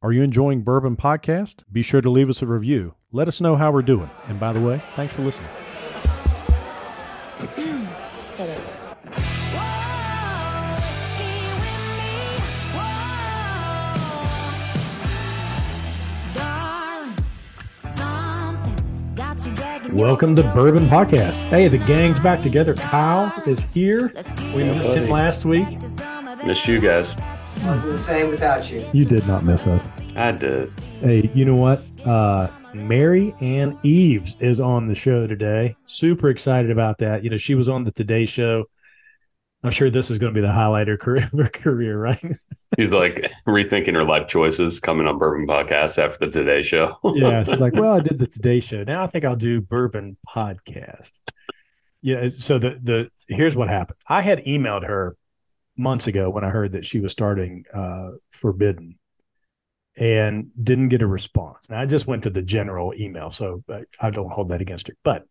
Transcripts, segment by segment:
Are you enjoying Bourbon Podcast? Be sure to leave us a review. Let us know how we're doing. And by the way, thanks for listening. Welcome to Bourbon Podcast. Hey, the gang's back together. Kyle is here. We Yeah, missed buddy. him last week. Missed you guys. Wasn't the same without you. You did not miss us. I did. Hey, you know what? Uh, Marianne Eaves is on the show today. Super excited about that. You know, she was on the Today Show. I'm sure this is going to be the highlight of her career, her career right? She's like rethinking her life choices coming on Bourbon Podcast after the Today Show. yeah. She's like, well, I did the Today Show. Now I think I'll do Bourbon Podcast. Yeah. So the the here's what happened. I had emailed her months ago when I heard that she was starting uh, Forbidden, and didn't get a response. Now I just went to the general email, so I, don't hold that against her. But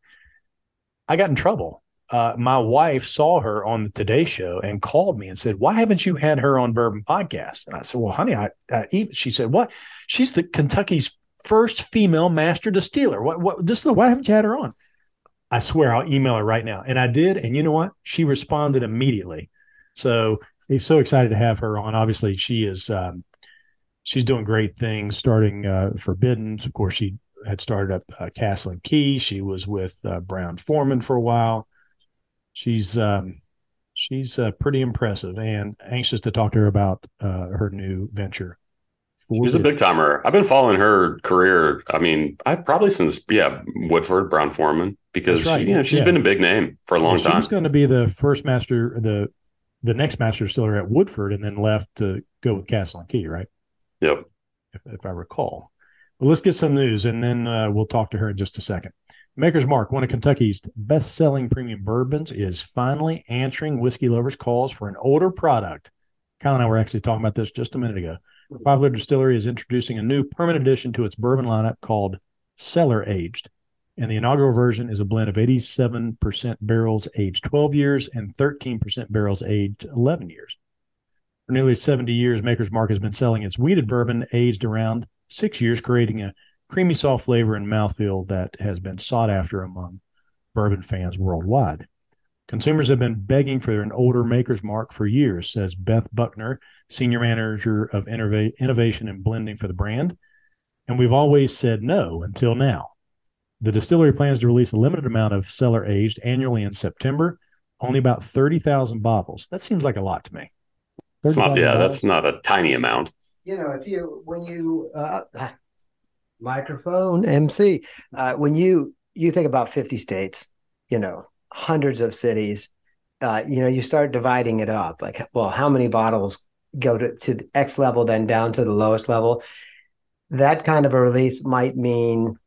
I got in trouble. Uh, my wife saw her on the Today Show and called me and said, "Why haven't you had her on Bourbon Podcast?" And I said, "Well, honey, I, I e-" she said, "What? She's the Kentucky's first female master distiller. What? What? This? is Why haven't you had her on?" I swear, I'll email her right now, and I did. And you know what? She responded immediately. So he's so excited to have her on. Obviously, she is. Um, she's doing great things. Starting uh, Forbidden, of course, she had started up uh, Castle and Key. She was with uh, Brown Forman for a while. She's um, she's uh, pretty impressive, and anxious to talk to her about uh, her new venture. She's a big timer. I've been following her career. I mean, I probably since yeah Woodford Brown Forman because right. she, you know she's Yeah. been a big name for a long she time. was going to be the first master, the the next master distiller at Woodford, and then left to go with Castle and Key, right? Yep. If, if I recall. Well, let's get some news, and then uh, we'll talk to her in just a second. Maker's Mark, one of Kentucky's best-selling premium bourbons, is finally answering whiskey lovers' calls for an older product. Kyle and I were actually talking about this just a minute ago. Popular Distillery is introducing a new permanent addition to its bourbon lineup called Cellar Aged. And the inaugural version is a blend of 87% barrels aged 12 years and 13% barrels aged 11 years. For nearly 70 years, Maker's Mark has been selling its wheated bourbon aged around six years, creating a creamy, soft flavor and mouthfeel that has been sought after among bourbon fans worldwide. Consumers have been begging for an older Maker's Mark for years, says Beth Buchanan, Senior Manager of Innovation and Blending for the brand. And we've always said no until now. The distillery plans to release a limited amount of cellar aged annually in September, only about 30,000 bottles. That seems like a lot to me. It's not. Yeah, bottles? that's not a tiny amount. You know, if you when you uh, microphone MC, uh, when you you think about fifty states, you know, hundreds of cities, uh, you know, you start dividing it up. Like, well, how many bottles go to to the X level, then down to the lowest level? That kind of a release might mean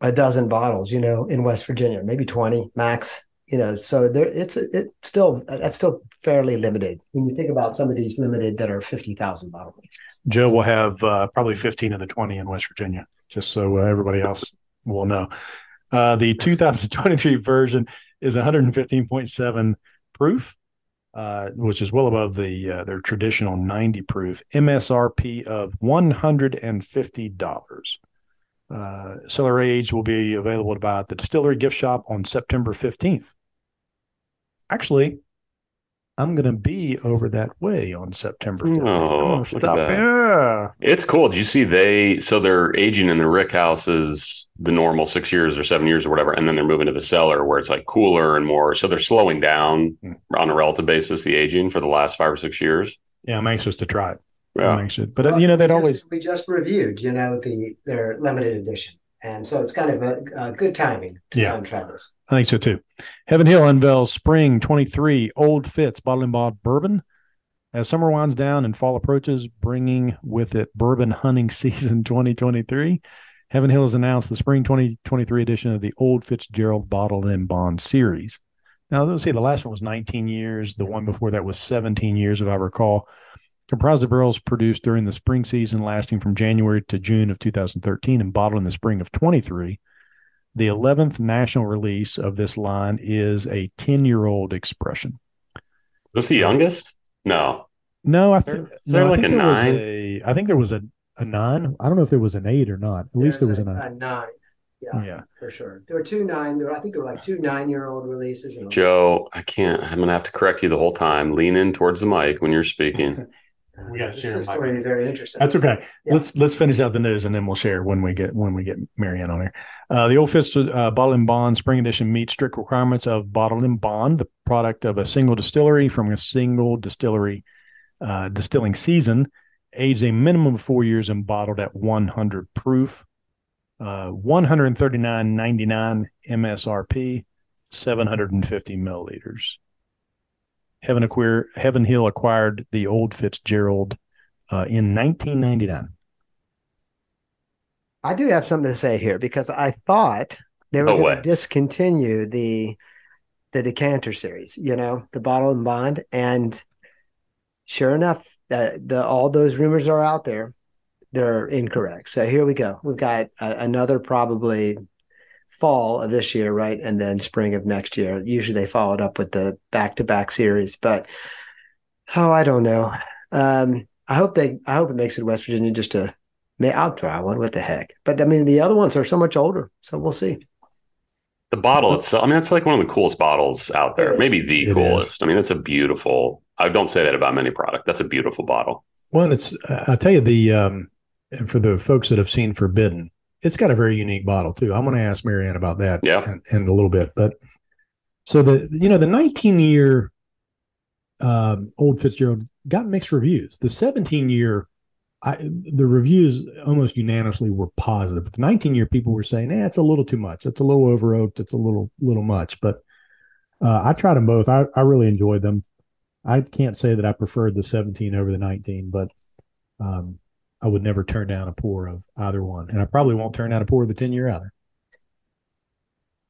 a dozen bottles, you know, in West Virginia, maybe twenty max. You know, so there it's it's still that's still fairly limited when you think about some of these limited that are fifty thousand bottles. Joe will have uh, probably 15 of the 20 in West Virginia, just so uh, everybody else will know. Uh, the 2023 version is 115.7 proof, uh, which is well above the uh, their traditional 90 proof MSRP of $150. Uh, Cellar Age will be available to buy at the distillery gift shop on September 15th. Actually, I'm going to be over that way on September 15th. Oh, I'm gonna look at stop. Yeah. It's cool. Do you see they? So they're aging in the rick houses, the normal six years or seven years or whatever, and then they're moving to the cellar where it's like cooler and more. So they're slowing down Hmm. on a relative basis the aging for the last five or six years. Yeah, I'm anxious to try it. I'm Yeah, anxious, but uh, you know they'd we always just, we just reviewed, you know, the their limited edition, and so it's kind of a, a good timing to Yeah. go and try this. I think so too. Heaven Hill unveils Spring 23 Old Fitz Bottle and Bond Bourbon. As summer winds down and fall approaches, bringing with it bourbon hunting season 2023, Heaven Hill has announced the Spring 2023 edition of the Old Fitzgerald Bottle and Bond series. Now, let's see, the last one was 19 years. The one before that was 17 years, if I recall. Comprised of barrels produced during the spring season, lasting from January to June of 2013 and bottled in the spring of 23. The 11th national release of this line is a 10 year old expression. is this the youngest? No, No, I, there- th- is there no, I like think a there was nine? a. I think there was a. a nine. I don't know if there was an eight or not. At least there was a a, nine. a nine. Yeah, Yeah. for sure. There were two nine. There, I think there were like two nine-year-old releases. Joe, I can't. I'm gonna have to correct you the whole time. Lean in towards the mic when you're speaking. We gotta This share is my- going to be very interesting. That's okay. Yeah. Let's let's finish out the news and then we'll share when we get when we get Marianne on here. Uh, the Old Fitz uh, Bottle and Bond Spring Edition meets strict requirements of Bottle and Bond, the product of a single distillery from a single distillery uh, distilling season, aged a minimum of four years and bottled at 100 proof. Uh, 139.99 MSRP, 750 milliliters. Heaven, acquire, Heaven Hill acquired the Old Fitzgerald uh, in 1999. I do have something to say here because I thought they were No going way. to discontinue the the decanter series, you know, the bottle and bond, and sure enough, uh, the all those rumors are out there. They're incorrect. So here we go. We've got a, another probably fall of this year, right, and then spring of next year. Usually they follow it up with the back to back series, but oh, I don't know. Um, I hope they. I hope it makes it West Virginia just to May I'll try one. What the heck? But I mean, the other ones are so much older, so we'll see. The bottle itself, I mean, it's like one of the coolest bottles out there, Maybe the It coolest. I mean, it's a beautiful. I don't say that about many product. That's a beautiful bottle. Well, it's I'll tell you the um, and for the folks that have seen Forbidden, it's got a very unique bottle too. I'm going to ask Marianne about that Yeah. in, in a little bit. But so the you know the 19 year um, old Fitzgerald got mixed reviews. The 17 year, I the reviews almost unanimously were positive. But the 19 year people were saying, "Eh, it's a little too much. It's a little over oaked. It's a little little much." But uh, I tried them both. I, I really enjoyed them. I can't say that I preferred the 17 over the 19, but um, I would never turn down a pour of either one, and I probably won't turn down a pour of the 10 year either.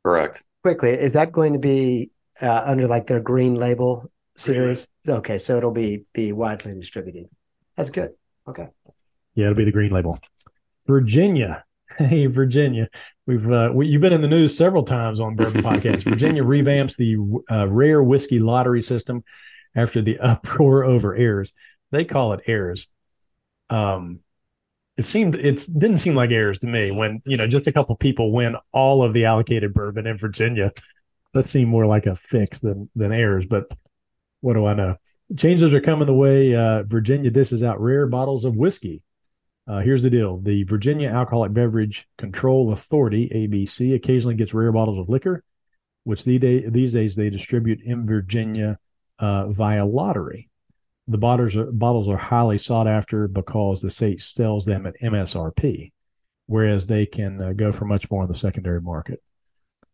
Correct. Quickly, is that going to be uh, under like their green label series? Okay, so it'll be be widely distributed. That's good. Okay. Yeah, it'll be the green label. Virginia. Hey, Virginia. We've uh, we, you've been in the news several times on Bourbon Podcast. Virginia revamps the uh, rare whiskey lottery system after the uproar over errors. They call it errors. Um, it seemed it didn't seem like errors to me when you know just a couple people win all of the allocated bourbon in Virginia. That seemed more like a fix than than errors. But what do I know? Changes are coming the way. Uh, Virginia dishes out rare bottles of whiskey. Uh, here's the deal: the Virginia Alcoholic Beverage Control Authority (ABC) occasionally gets rare bottles of liquor, which these days they distribute in Virginia uh, via lottery. The bottles are bottles are highly sought after because the state sells them at MSRP, whereas they can uh, go for much more in the secondary market.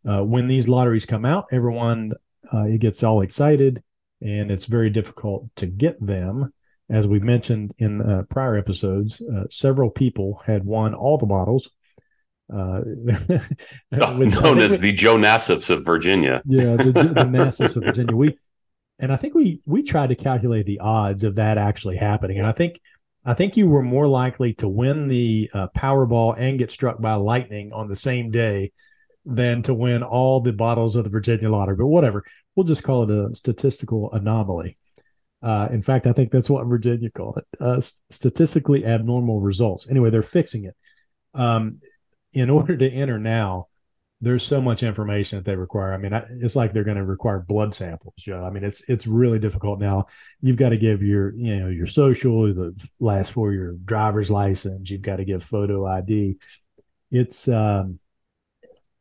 Uh, when these lotteries come out, everyone uh, it gets all excited, and it's very difficult to get them. As we mentioned in uh, prior episodes, uh, several people had won all the bottles. Uh, with- known as the Joe Nassifs of Virginia. yeah, the, the Nassifs of Virginia. We and I think we we tried to calculate the odds of that actually happening, and I think I think you were more likely to win the uh, Powerball and get struck by lightning on the same day than to win all the bottles of the Virginia lottery. But whatever, we'll just call it a statistical anomaly. Uh, in fact, I think that's what Virginia call it: uh, statistically abnormal results. Anyway, they're fixing it. Um, in order to enter now, there's so much information that they require. I mean, I, it's like they're going to require blood samples, Joe. I mean, it's it's really difficult now. You've got to give your you know your social, the last four your driver's license. You've got to give photo ID. It's um,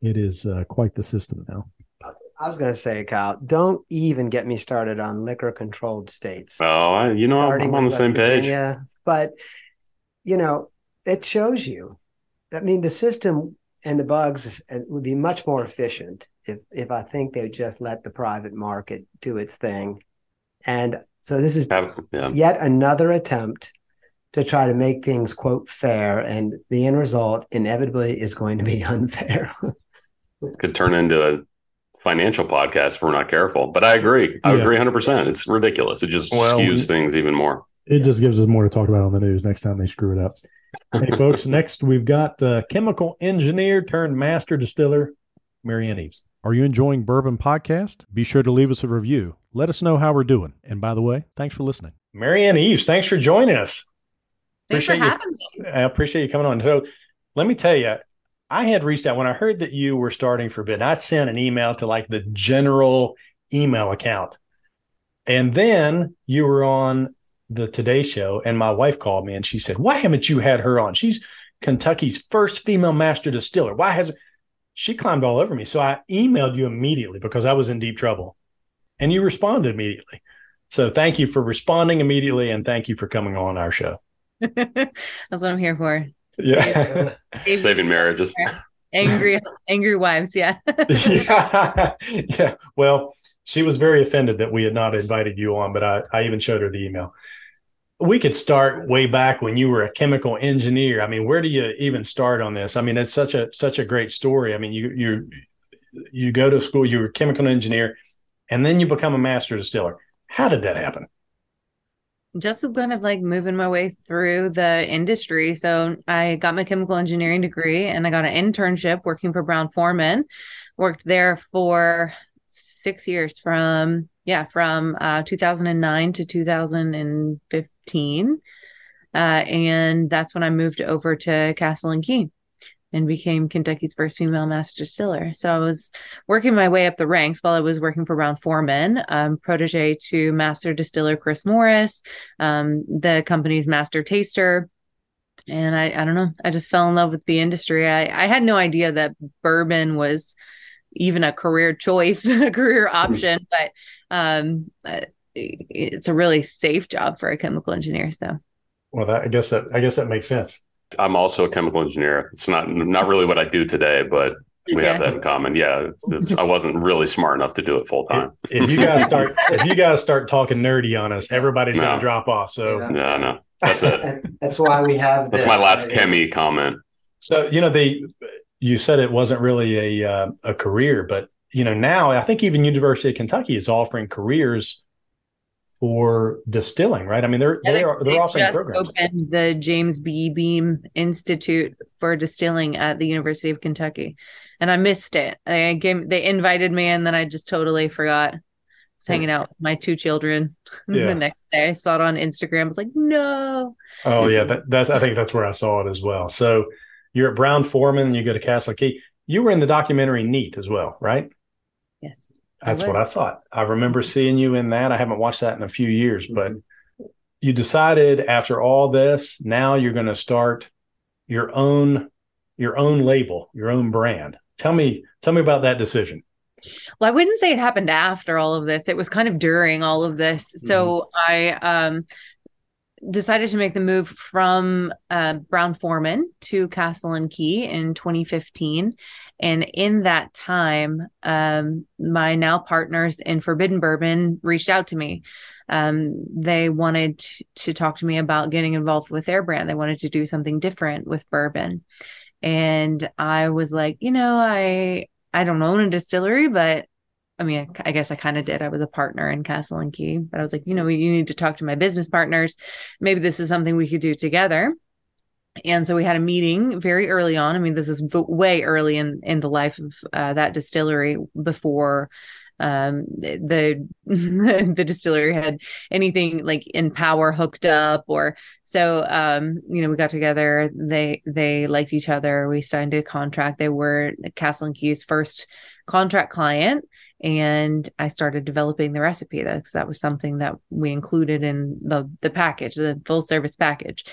it is uh, quite the system now. I was going to say, Kyle, don't even get me started on liquor controlled states. Oh, I, you know, I'm, starting I'm on the with same West page. Virginia. But you know, it shows you. I mean, the system and the bugs would be much more efficient if if I think they just let the private market do its thing. And so this is Have- yeah. yet another attempt to try to make things quote fair, and the end result inevitably is going to be unfair. it Could turn into a financial podcast if we're not careful. But I agree. I Yeah. agree 100%. It's ridiculous. It just Well, skews we- things even more. It just gives us more to talk about on the news next time they screw it up. Hey, folks, next we've got uh, chemical engineer turned master distiller, Marianne Eaves. Are you enjoying Bourbon Podcast? Be sure to leave us a review. Let us know how we're doing. And by the way, thanks for listening. Marianne Eaves, thanks for joining us. Thanks for Appreciate you. having me. I appreciate you coming on. So let me tell you, I had reached out when I heard that you were starting Forbidden. I sent an email to like the general email account. And then you were on the Today Show, and my wife called me and she said, Why haven't you had her on? She's Kentucky's first female master distiller. Why has she climbed all over me? So I emailed you immediately because I was in deep trouble. And you responded immediately. So thank you for responding immediately and thank you for coming on our show. That's what I'm here for. Yeah. Saving marriages. angry, angry wives. Yeah. yeah. yeah. Well, she was very offended that we had not invited you on, but I, I even showed her the email. We could start way back when you were a chemical engineer. I mean, where do you even start on this? I mean, it's such a such a great story. I mean, you you you go to school, you're a chemical engineer, and then you become a master distiller. How did that happen? just kind of like moving my way through the industry. So I got my chemical engineering degree and I got an internship working for Brown Forman. Worked there for six years from yeah from uh, 2009 to 2015, uh, and that's when I moved over to Castle and Key and became Kentucky's first female master distiller. So I was working my way up the ranks while I was working for Brown Forman, um, protege to master distiller Chris Morris, um, the company's master taster. And I, I don't know, I just fell in love with the industry. I, I had no idea that bourbon was even a career choice, a career option, but um, uh, it's a really safe job for a chemical engineer. So, well, that, I guess that I guess that makes sense. I'm also a chemical engineer. It's not not really what I do today, but we Yeah. have that in common. Yeah, it's, it's, I wasn't really smart enough to do it full time. If you guys start if you guys start talking nerdy on us, everybody's No. gonna drop off. So Yeah. No, no, that's it. That's why we have. That's this, my last right? chemi comment. So you know the you said it wasn't really a uh, a career, but you know now I think even University of Kentucky is offering careers for distilling, right? I mean they're Yeah, they are they're offering just programs. opened the James B. Beam Institute for Distilling at the University of Kentucky, and I missed it. They gave, they invited me, and then I just totally forgot. I was hmm. hanging out with my two children Yeah. the next day. I saw it on Instagram. I was like, no. Oh yeah, that, that's I think that's where I saw it as well. So you're at Brown Forman, you go to Castle Key. You were in the documentary Neat as well, right? Yes. That's I what I thought. I remember seeing you in that. I haven't watched that in a few years, but you decided after all this, now you're going to start your own your own label, your own brand. Tell me tell me about that decision. Well, I wouldn't say it happened after all of this. It was kind of during all of this. So I um decided to make the move from uh, Brown Forman to Castle and Key in 2015. And in that time, um, my now partners in Forbidden Bourbon reached out to me. Um, they wanted to talk to me about getting involved with their brand. They wanted to do something different with bourbon. And I was like, you know, I I don't own a distillery, but I mean, I, I guess I kind of did. I was a partner in Castle and Key, but I was like, you know, you need to talk to my business partners. Maybe this is something we could do together. And so we had a meeting very early on. I mean, this is way early in in the life of uh, that distillery before um the the distillery had anything like in power hooked up or so um you know we got together. They they liked each other. We signed a contract. They were castle and key's first contract client and I started developing the recipe because that was something that we included in the the package, the full service package.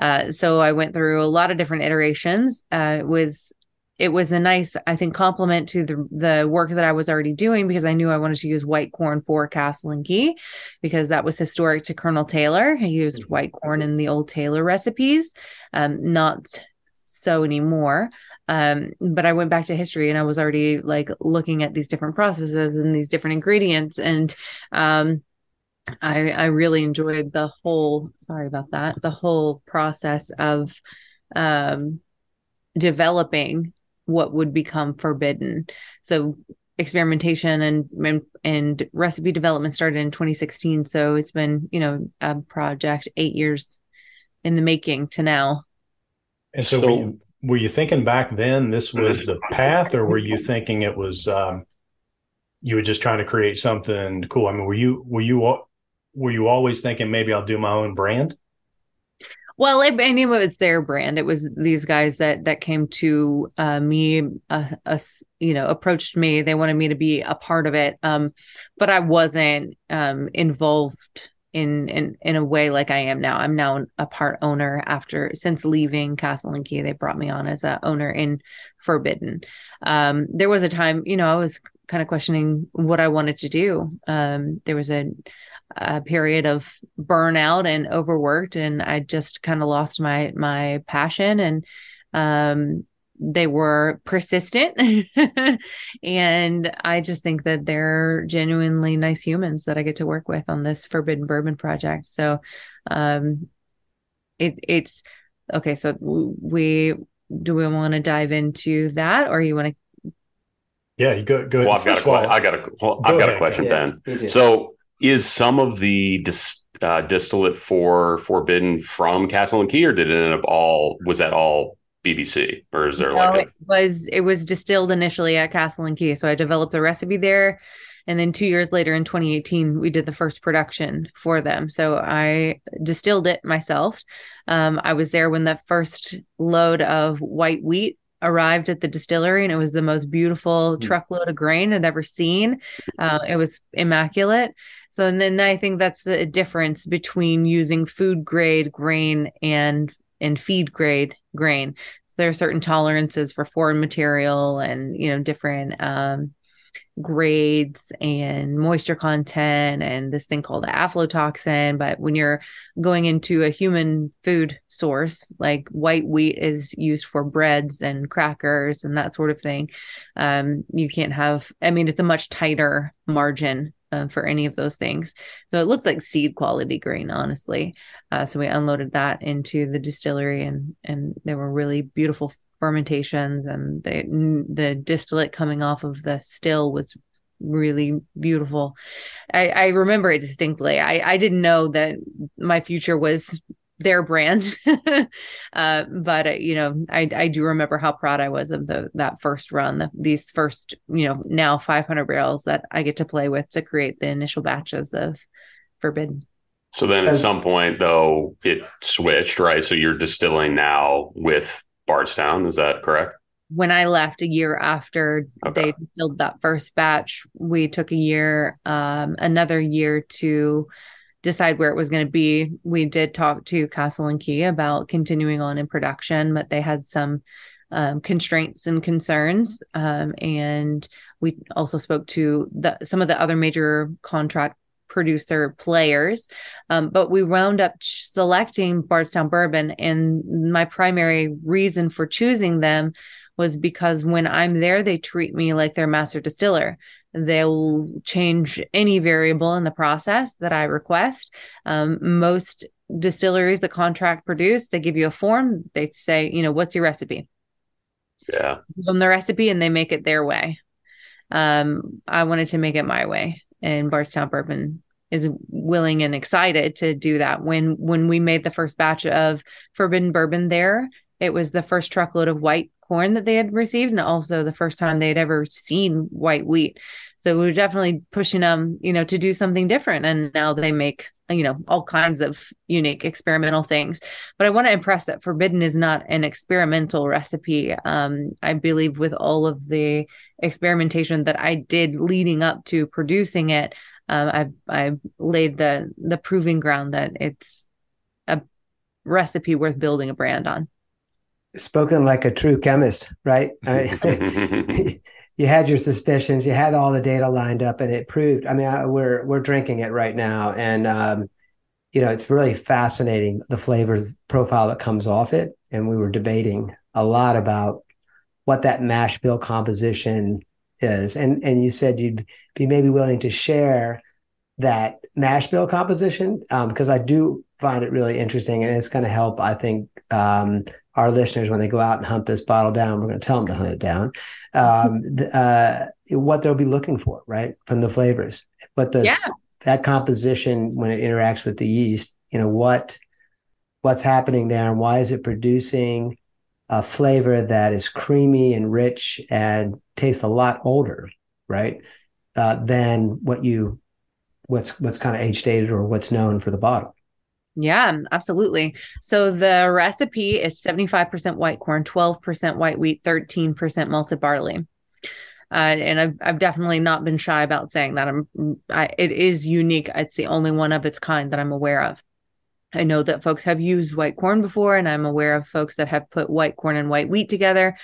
Uh, so I went through a lot of different iterations. Uh, it was it was a nice, I think, complement to the the work that I was already doing because I knew I wanted to use white corn for Castle and Key because that was historic to Colonel Taylor. He used Mhm. white corn in the old Taylor recipes, um, not so anymore um but i went back to history and i was already like looking at these different processes and these different ingredients. And um i i really enjoyed the whole sorry about that the whole process of um developing what would become forbidden. So experimentation and, and and recipe development started in 2016 so it's been you know a project 8 years in the making to now. And so, So- were, you, were you thinking back then this was the path, or were you thinking it was um, you were just trying to create something cool? I mean, were you were you were you always thinking maybe I'll do my own brand? Well, it, I knew it was their brand. It was these guys that that came to uh, me, uh, uh, you know, approached me. They wanted me to be a part of it, um, but I wasn't um, involved in in in a way like I am now. I'm now a part owner after since leaving Castle and Key. They brought me on as a owner in Forbidden. Um, there was a time, you know, I was kind of questioning what I wanted to do. Um, there was a a period of burnout and overworked and I just kind of lost my my passion and um they were persistent and I just think that they're genuinely nice humans that I get to work with on this Forbidden Bourbon project. So um it it's okay so we do we want to dive into that or you want to yeah, you go go. Well, I've got a, all, I got a well, I've got ahead. a question, yeah, Ben. So is some of the dis, uh, distillate for Forbidden from Castle and Key, or did it end up all? Was that all BBC, or is there no, like a- it was it was distilled initially at Castle and Key? So I developed the recipe there, and then two years later in 2018 we did the first production for them. So I distilled it myself. Um, I was there when the first load of white wheat arrived at the distillery and it was the most beautiful mm. truckload of grain I'd ever seen. Uh, it was immaculate. So and then I think that's the difference between using food grade grain and and feed grade grain. So there are certain tolerances for foreign material and you know different um, grades and moisture content and this thing called the aflatoxin. But when you're going into a human food source, like white wheat is used for breads and crackers and that sort of thing, um, you can't have, I mean, it's a much tighter margin uh, for any of those things. So it looked like seed quality grain, honestly. Uh, so we unloaded that into the distillery, and and there were really beautiful fermentations, and the the distillate coming off of the still was really beautiful. I, I remember it distinctly. I, I didn't know that my future was their brand. uh, but uh, you know, I, I do remember how proud I was of the that first run, the, these first, you know, now 500 barrels that I get to play with to create the initial batches of Forbidden. So then, at some point, though, it switched, right? So you're distilling now with Bardstown. Is that correct? When I left a year after okay. they distilled that first batch, we took a year, um, another year to decide where it was going to be. We did talk to Castle and Key about continuing on in production, but they had some um, constraints and concerns. Um, and we also spoke to the, some of the other major contract producer players. Um, but we wound up selecting Bardstown Bourbon. And my primary reason for choosing them was because when I'm there, they treat me like their master distiller. They'll change any variable in the process that I request. Um, most distilleries the contract produce, they give you a form. They say, you know, what's your recipe? Yeah. Give them the recipe and they make it their way. Um, I wanted to make it my way, and Bardstown Bourbon is willing and excited to do that. When when we made the first batch of Forbidden Bourbon there, it was the first truckload of white corn that they had received and also the first time they had ever seen white wheat so we were definitely pushing them you know to do something different. And now they make you know all kinds of unique experimental things. But i want to impress that forbidden is not an experimental recipe. Um, i believe with all of the experimentation that i did leading up to producing it um, i i laid the the proving ground that it's a recipe worth building a brand on. Spoken like a true chemist, right? you had your suspicions, you had all the data lined up, and it proved. I mean, I, we're we're drinking it right now, and um, you know, it's really fascinating the flavors profile that comes off it. And we were debating a lot about what that mash bill composition is, and and you said you'd be maybe willing to share that mash bill composition because um, I do find it really interesting, and it's going to help, I think, um, our listeners when they go out and hunt this bottle down. We're going to tell them to hunt it down. Um, uh, what they'll be looking for, right, from the flavors. But the yeah. that composition when it interacts with the yeast, you know what what's happening there, and why is it producing a flavor that is creamy and rich and tastes a lot older, right, uh, than what you what's what's kind of age dated or what's known for the bottle. Yeah, absolutely. So the recipe is 75% white corn, 12% white wheat, 13% malted barley. Uh, and I've I've definitely not been shy about saying that I'm I, it is unique. It's the only one of its kind that I'm aware of. I know that folks have used white corn before, and I'm aware of folks that have put white corn and white wheat together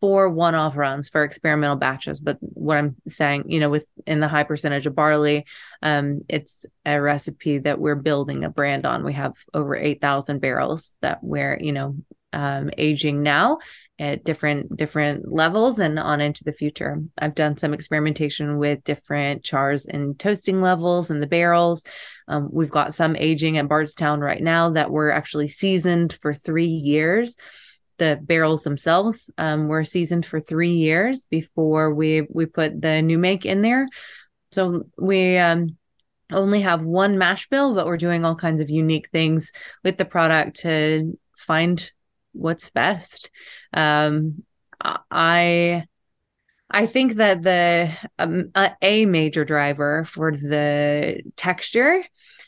for one-off runs for experimental batches. But what I'm saying, you know, with in the high percentage of barley, um, it's a recipe that we're building a brand on. We have over eight thousand barrels that we're, you know, um, aging now at different different levels and on into the future. I've done some experimentation with different chars and toasting levels in the barrels. Um, we've got some aging at Bardstown right now that were actually seasoned for three years. The barrels themselves um, were seasoned for three years before we we put the new make in there. So we um, only have one mash bill, but we're doing all kinds of unique things with the product to find what's best. Um, I I think that the um, a major driver for the texture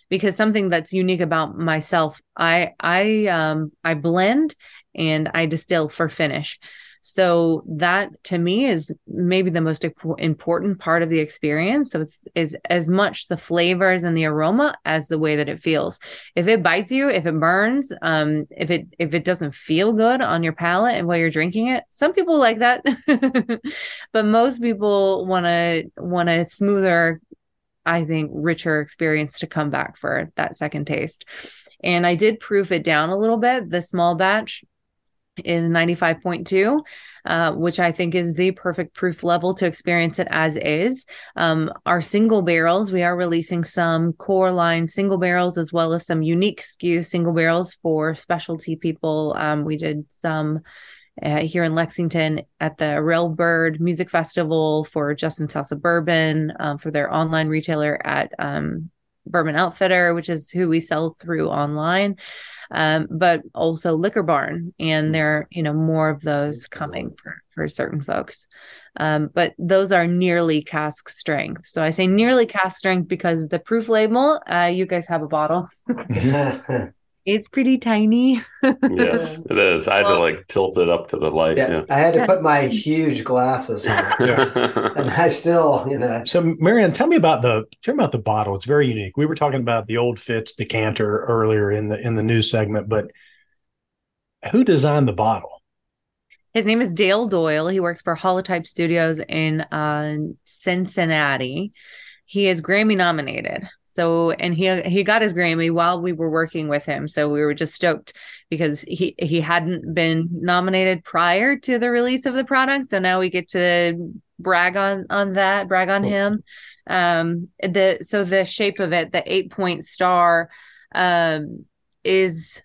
because something that's unique about myself I I um I blend and I distill for finish. So that to me is maybe the most important part of the experience. So it's is as much the flavors and the aroma as the way that it feels. If it bites you, if it burns, um, if it if it doesn't feel good on your palate and while you're drinking it, some people like that, but most people want to want a smoother, I think, richer experience to come back for that second taste. And I did proof it down a little bit. The small batch is 95.2, uh, which I think is the perfect proof level to experience it as is. Um, our single barrels, we are releasing some core line single barrels as well as some unique SKU single barrels for specialty people. Um, we did some. Uh, here in Lexington at the Railbird Music Festival for Justin Salsa Bourbon um, for their online retailer at um, Bourbon Outfitter, which is who we sell through online um, but also Liquor Barn, and mm-hmm. there are you know more of those coming for for certain folks. Um, but those are nearly cask strength. So I say nearly cask strength because the proof label, uh, you guys have a bottle. It's pretty tiny. yes, it is. I had to like tilt it up to the light. Yeah, yeah. I had to put my huge glasses on, and I still, you know. So, Marianne, tell me about the tell me about the bottle. It's very unique. We were talking about the old Fitz decanter earlier in the in the news segment, but who designed the bottle? His name is Dale Doyle. He works for Holotype Studios in uh, Cincinnati. He is Grammy nominated. So and he he got his Grammy while we were working with him. So we were just stoked because he he hadn't been nominated prior to the release of the product. So now we get to brag on on that, brag on cool. him. Um the so the shape of it, the eight point star um is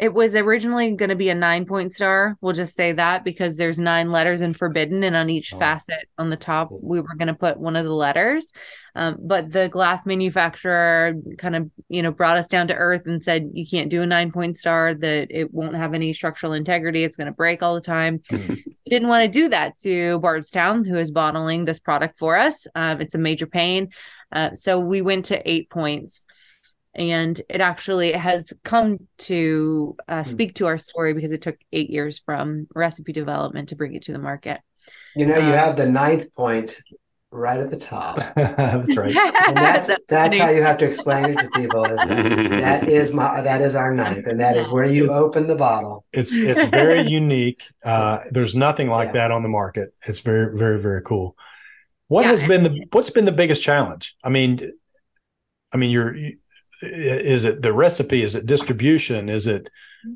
it was originally going to be a nine point star. We'll just say that because there's nine letters in forbidden, and on each oh. facet on the top, we were going to put one of the letters. Um, but the glass manufacturer kind of, you know, brought us down to earth and said, you can't do a nine point star, that it won't have any structural integrity. It's going to break all the time. Mm-hmm. didn't want to do that to Bardstown, who is bottling this product for us. Um, it's a major pain. Uh, so we went to eight points and it actually has come to uh, hmm. speak to our story because it took eight years from recipe development to bring it to the market. You know, you um, have the ninth point right at the top. that's right. And that's that's, that's how you have to explain it to people. Is that, that is my that is our ninth, and that is where you open the bottle. It's it's very unique. Uh, there's nothing like yeah. that on the market. It's very very very cool. What yeah. has been the what's been the biggest challenge? I mean, I mean, you're is it the recipe? Is it distribution? Is it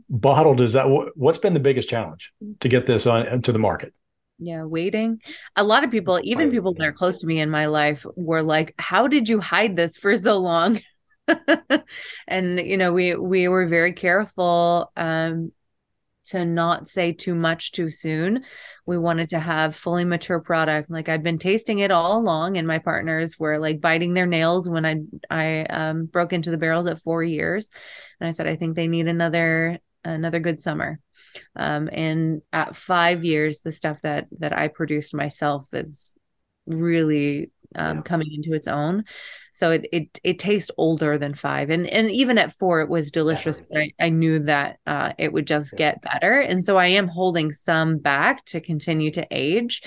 bottled? Is that what's been the biggest challenge to get this on to the market? Yeah waiting. A lot of people even people that are close to me in my life were like how did you hide this for so long? And you know we we were very careful um to not say too much too soon. We wanted to have fully mature product. Like I'd been tasting it all along, and my partners were like biting their nails when I I um, broke into the barrels at four years, and I said I think they need another another good summer. Um, and at five years, the stuff that that I produced myself is really um, yeah. coming into its own. So it, it it tastes older than five, and and even at four, it was delicious. But I, I knew that uh, it would just get better, and so I am holding some back to continue to age.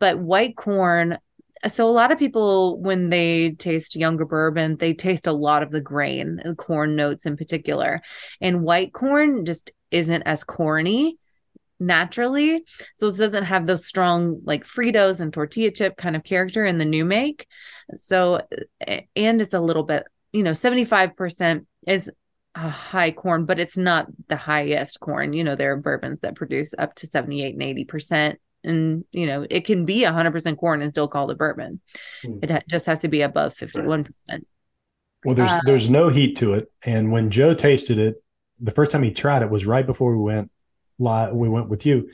But white corn, so a lot of people when they taste younger bourbon they taste a lot of the grain corn notes in particular. And white corn just isn't as corny naturally. So it doesn't have those strong like fritos and tortilla chip kind of character in the new make. So and it's a little bit you know 75% is a high corn but it's not the highest corn. You know there are bourbons that produce up to 78 and 80% and you know it can be 100% corn and still call it bourbon. Hmm. it ha- just has to be above 51% well there's uh, there's no heat to it. And when joe tasted it the first time he tried it was right before we went live we went with you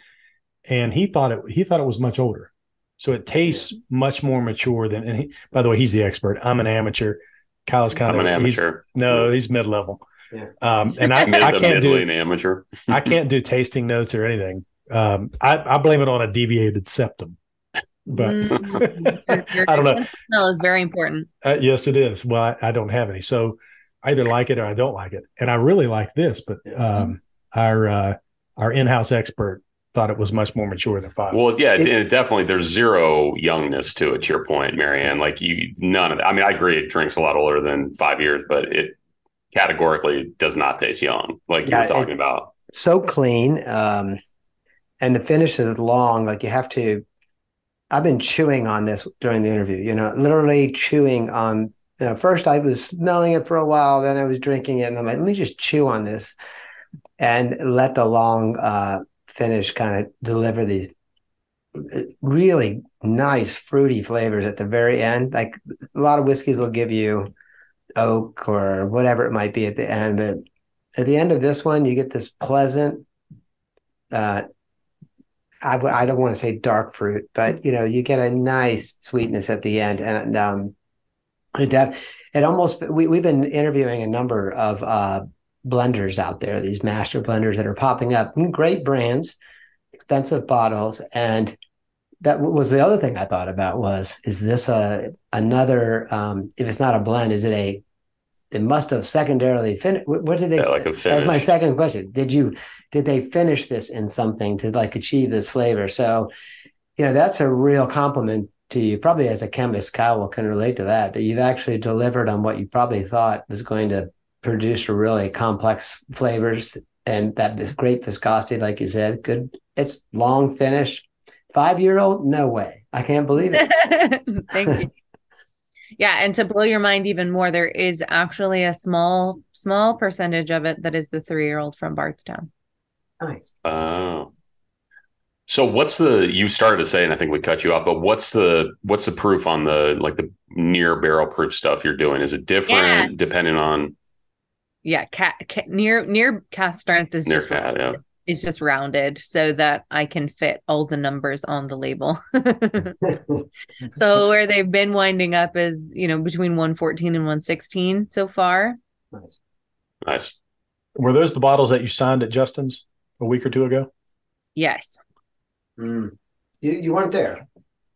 and he thought it he thought it was much older so it tastes much more mature than and he, by the way he's the expert i'm an amateur kyle's kind I'm of an amateur no he's mid-level yeah. Um, and I, I can't do an amateur. I can't do tasting notes or anything. Um, I, I blame it on a deviated septum, but mm-hmm. I don't know. No, it's very important. Uh, yes, it is. Well, I, I, don't have any, so I either like it or I don't like it, and I really like this. But um, our uh, our in house expert thought it was much more mature than five. Well, yeah, it, it, definitely there's zero youngness to it. To your point, Marianne, like you, none of it. I mean, I agree, it drinks a lot older than five years, but it categorically does not taste young, like yeah, you were talking about. So clean. Um, and the finish is long. Like you have to. I've been chewing on this during the interview. You know, literally chewing on. You know, first I was smelling it for a while, then I was drinking it, and I'm like, let me just chew on this, and let the long uh, finish kind of deliver these really nice fruity flavors at the very end. Like a lot of whiskeys will give you oak or whatever it might be at the end, but at the end of this one, you get this pleasant, uh, I w- I don't want to say dark fruit, but you know, you get a nice sweetness at the end, and um, it it almost we we've been interviewing a number of uh, blenders out there, these master blenders that are popping up, great brands, expensive bottles, and that was the other thing I thought about was is this a another um, if it's not a blend, is it a it must have secondarily finished. What did they? Yeah, like that was my second question. Did you did they finish this in something to like achieve this flavor? So, you know, that's a real compliment to you. Probably as a chemist, Kyle will can relate to that. That you've actually delivered on what you probably thought was going to produce a really complex flavors and that this great viscosity, like you said, good. It's long finish. Five year old? No way. I can't believe it. Thank you. Yeah, and to blow your mind even more, there is actually a small, small percentage of it that is the three-year-old from Bardstown. Nice. Oh. So what's the you started to say, and I think we cut you off, but what's the what's the proof on the like the near barrel proof stuff you're doing? Is it different yeah. depending on? Yeah, cat, cat near near cask strength is near just cat, yeah is just rounded so that I can fit all the numbers on the label. so where they've been winding up is, you know, between 114 and 116 so far. Nice. Nice. Were those the bottles that you signed at Justin's a week or two ago? Yes. Mm. You, you weren't there.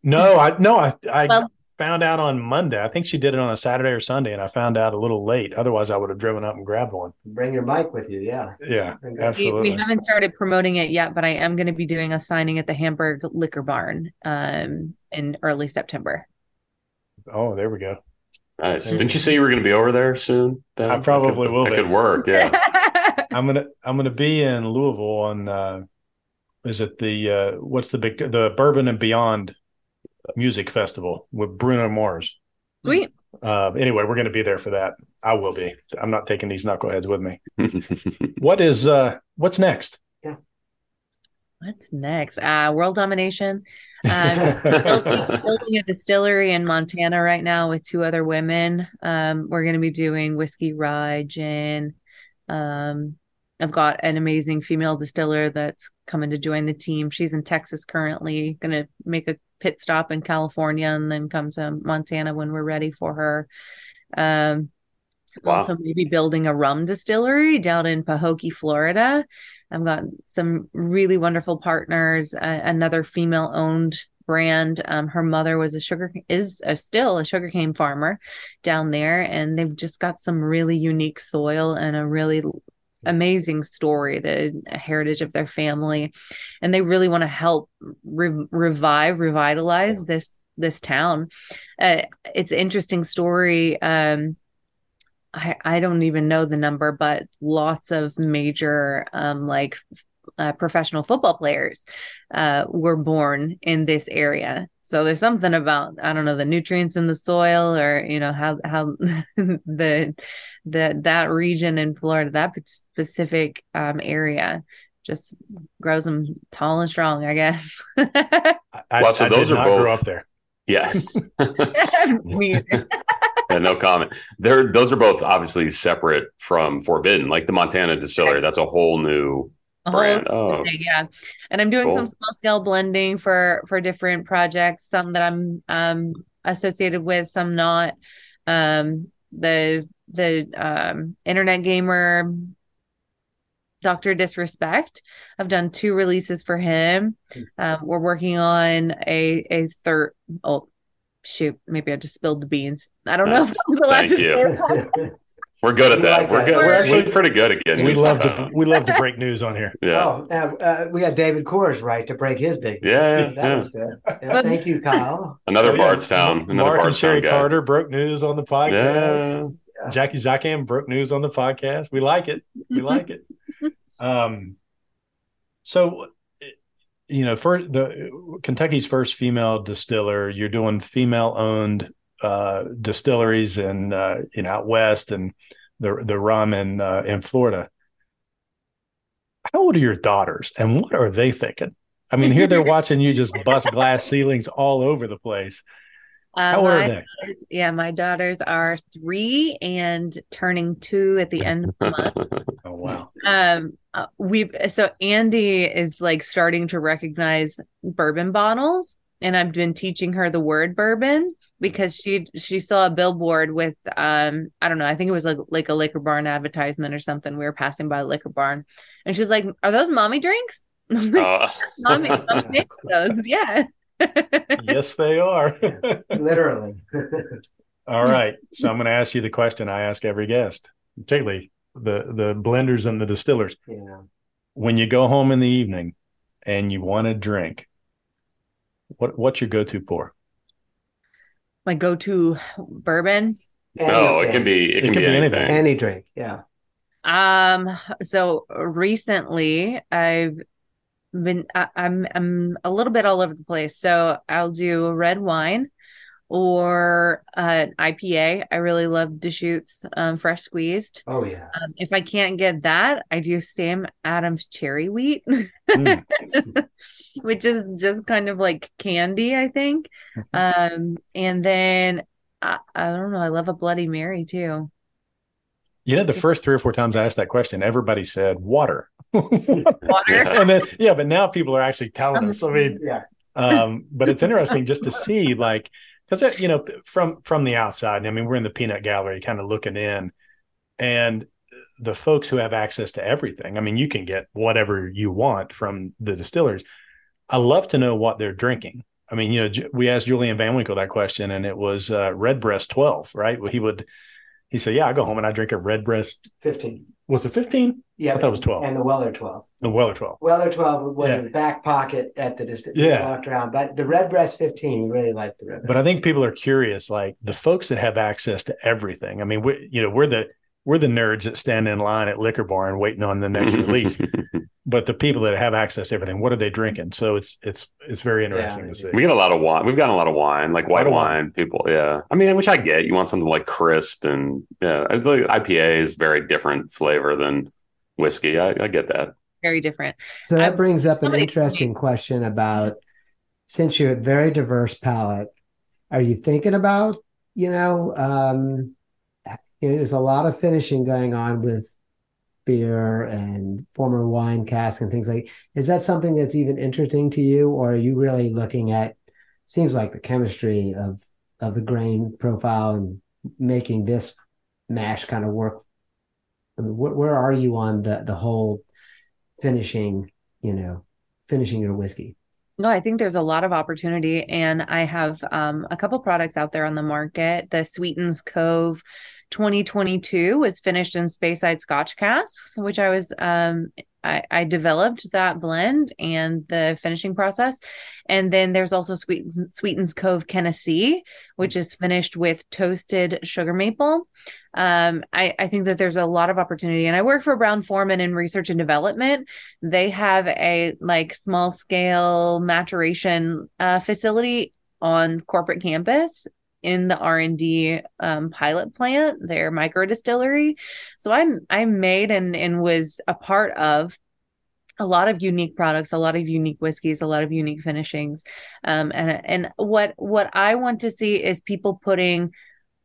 No, I no, I I well, found out on Monday. I think she did it on a Saturday or Sunday, and I found out a little late. Otherwise, I would have driven up and grabbed one. Bring your bike with you. Yeah. Yeah. Absolutely. We, we haven't started promoting it yet, but I am going to be doing a signing at the Hamburg Liquor Barn um, in early September. Oh, there we go. Nice. Didn't you say you were going to be over there soon? Ben? I probably could, will. It could work. Yeah. I'm gonna I'm gonna be in Louisville on. Uh, is it the uh, what's the big the Bourbon and Beyond music festival with Bruno Mars. Sweet. Uh, anyway, we're going to be there for that. I will be. I'm not taking these knuckleheads with me. what is uh what's next? Yeah. What's next? Uh world domination. Um, building, building, a distillery in Montana right now with two other women. Um, we're going to be doing whiskey rye, gin. Um, I've got an amazing female distiller that's coming to join the team. She's in Texas currently, going to make a pit stop in California and then come to Montana when we're ready for her. Um, wow. Also, maybe building a rum distillery down in Pahokee, Florida. I've got some really wonderful partners. Uh, another female-owned brand. Um, her mother was a sugar is a, still a sugarcane farmer down there, and they've just got some really unique soil and a really amazing story, the heritage of their family, and they really want to help re- revive, revitalize this this town. Uh, it's an interesting story. Um, I, I don't even know the number, but lots of major um, like uh, professional football players uh, were born in this area. So there's something about I don't know the nutrients in the soil or you know how how the the that region in Florida that specific um, area just grows them tall and strong. I guess. I, well, so I those are both up there. Yeah. yeah, no comment. They're those are both obviously separate from Forbidden, like the Montana Distillery. That's a whole new brand. Oh, thing, yeah. And I'm doing cool. some small scale blending for for different projects. Some that I'm um associated with, some not. Um, the the um internet gamer Dr. Disrespect. I've done two releases for him. Hmm. Um, we're working on a a third. Oh, shoot! Maybe I just spilled the beans. I don't know. Thank you. We're good at that. Like we're that. good. We're, we're actually pretty good again. We love to we love to break news on here. Yeah. Oh, uh, we got David Coors right to break his big. News. Yeah, that yeah. was good. Yeah, thank you, Kyle. Another oh, Bardstown. Another Mark Bardstown and Sherry Carter broke news on the podcast. Yeah. Jackie Zykan broke news on the podcast. We like it. We like it. Um, so, you know, for the Kentucky's first female distiller, you're doing female-owned uh, distilleries in uh, know out west and the the rum in uh, in Florida. How old are your daughters, and what are they thinking? I mean, here they're watching you just bust glass ceilings all over the place. Uh, How old are they? Daughters, yeah, my daughters are three and turning two at the end of the month. oh wow! Um, uh, we so Andy is like starting to recognize bourbon bottles, and I've been teaching her the word bourbon because she she saw a billboard with um I don't know I think it was like like a liquor barn advertisement or something. We were passing by the liquor barn, and she's like, "Are those mommy drinks?" Uh. mommy, mommy makes those, yeah yes, they are. Literally. All right. So I'm going to ask you the question I ask every guest, particularly the the blenders and the distillers. Yeah. When you go home in the evening and you want to drink, what what's your go to pour? My go to bourbon. No, it can be it, it can, can, be, anything. anything. Any drink, yeah. Um. So recently, I've been I, am I'm, I'm a little bit all over the place. So I'll do red wine or uh, IPA. I really love Deschutes um, fresh squeezed. Oh yeah. Um, if I can't get that, I do Sam Adams cherry wheat, mm. which is just kind of like candy, I think. Mm-hmm. Um, and then I, I don't know. I love a Bloody Mary too. You know, the first three or four times I asked that question, everybody said water. water. and then, yeah, but now people are actually telling us. I mean, yeah. um, but it's interesting just to see, like, because you know, from from the outside, I mean, we're in the peanut gallery, kind of looking in, and the folks who have access to everything. I mean, you can get whatever you want from the distillers. I love to know what they're drinking. I mean, you know, we asked Julian Van Winkle that question, and it was uh, Redbreast 12, right? Well, he would he said, "Yeah, I go home and I drink a Redbreast." Fifteen. Was it fifteen? Yeah, I thought it was twelve. And the Weller twelve. The Weller twelve. Weller twelve was yeah. his back pocket at the distance. Yeah, walked around. But the Redbreast fifteen, he really liked the Redbreast. But I think people are curious, like the folks that have access to everything. I mean, we, you know, we're the we're the nerds that stand in line at liquor bar and waiting on the next release. But the people that have access to everything, what are they drinking? So it's it's it's very interesting yeah, to see. We get a lot of wine. We've gotten a lot of wine, like white wine, wine, People, yeah. I mean, which I get. You want something like crisp and yeah. I like IPA is very different flavor than whiskey. I, I get that. Very different. So that I, brings up an interesting question about since you're a very diverse palate, are you thinking about you know? um there's a lot of finishing going on with beer and former wine casks and things like is that something that's even interesting to you or are you really looking at seems like the chemistry of of the grain profile and making this mash kind of work I mean, where, where are you on the the whole finishing, you know, finishing your whiskey? No, I think there's a lot of opportunity, and I have um, a couple products out there on the market. The Sweetens Cove 2022 was finished in Speyside Scotch casks, which I was um, I, I, developed that blend and the finishing process. And then there's also Sweetens, Sweetens Cove Tennessee, which is finished with toasted sugar maple. Um, I, I think that there's a lot of opportunity. And I work for Brown Forman in research and development. They have a like small scale maturation uh, facility on corporate campus in the R&D um, pilot plant, their micro distillery. So I'm I made and and was a part of a lot of unique products, a lot of unique whiskeys, a lot of unique finishings. Um, and and what what I want to see is people putting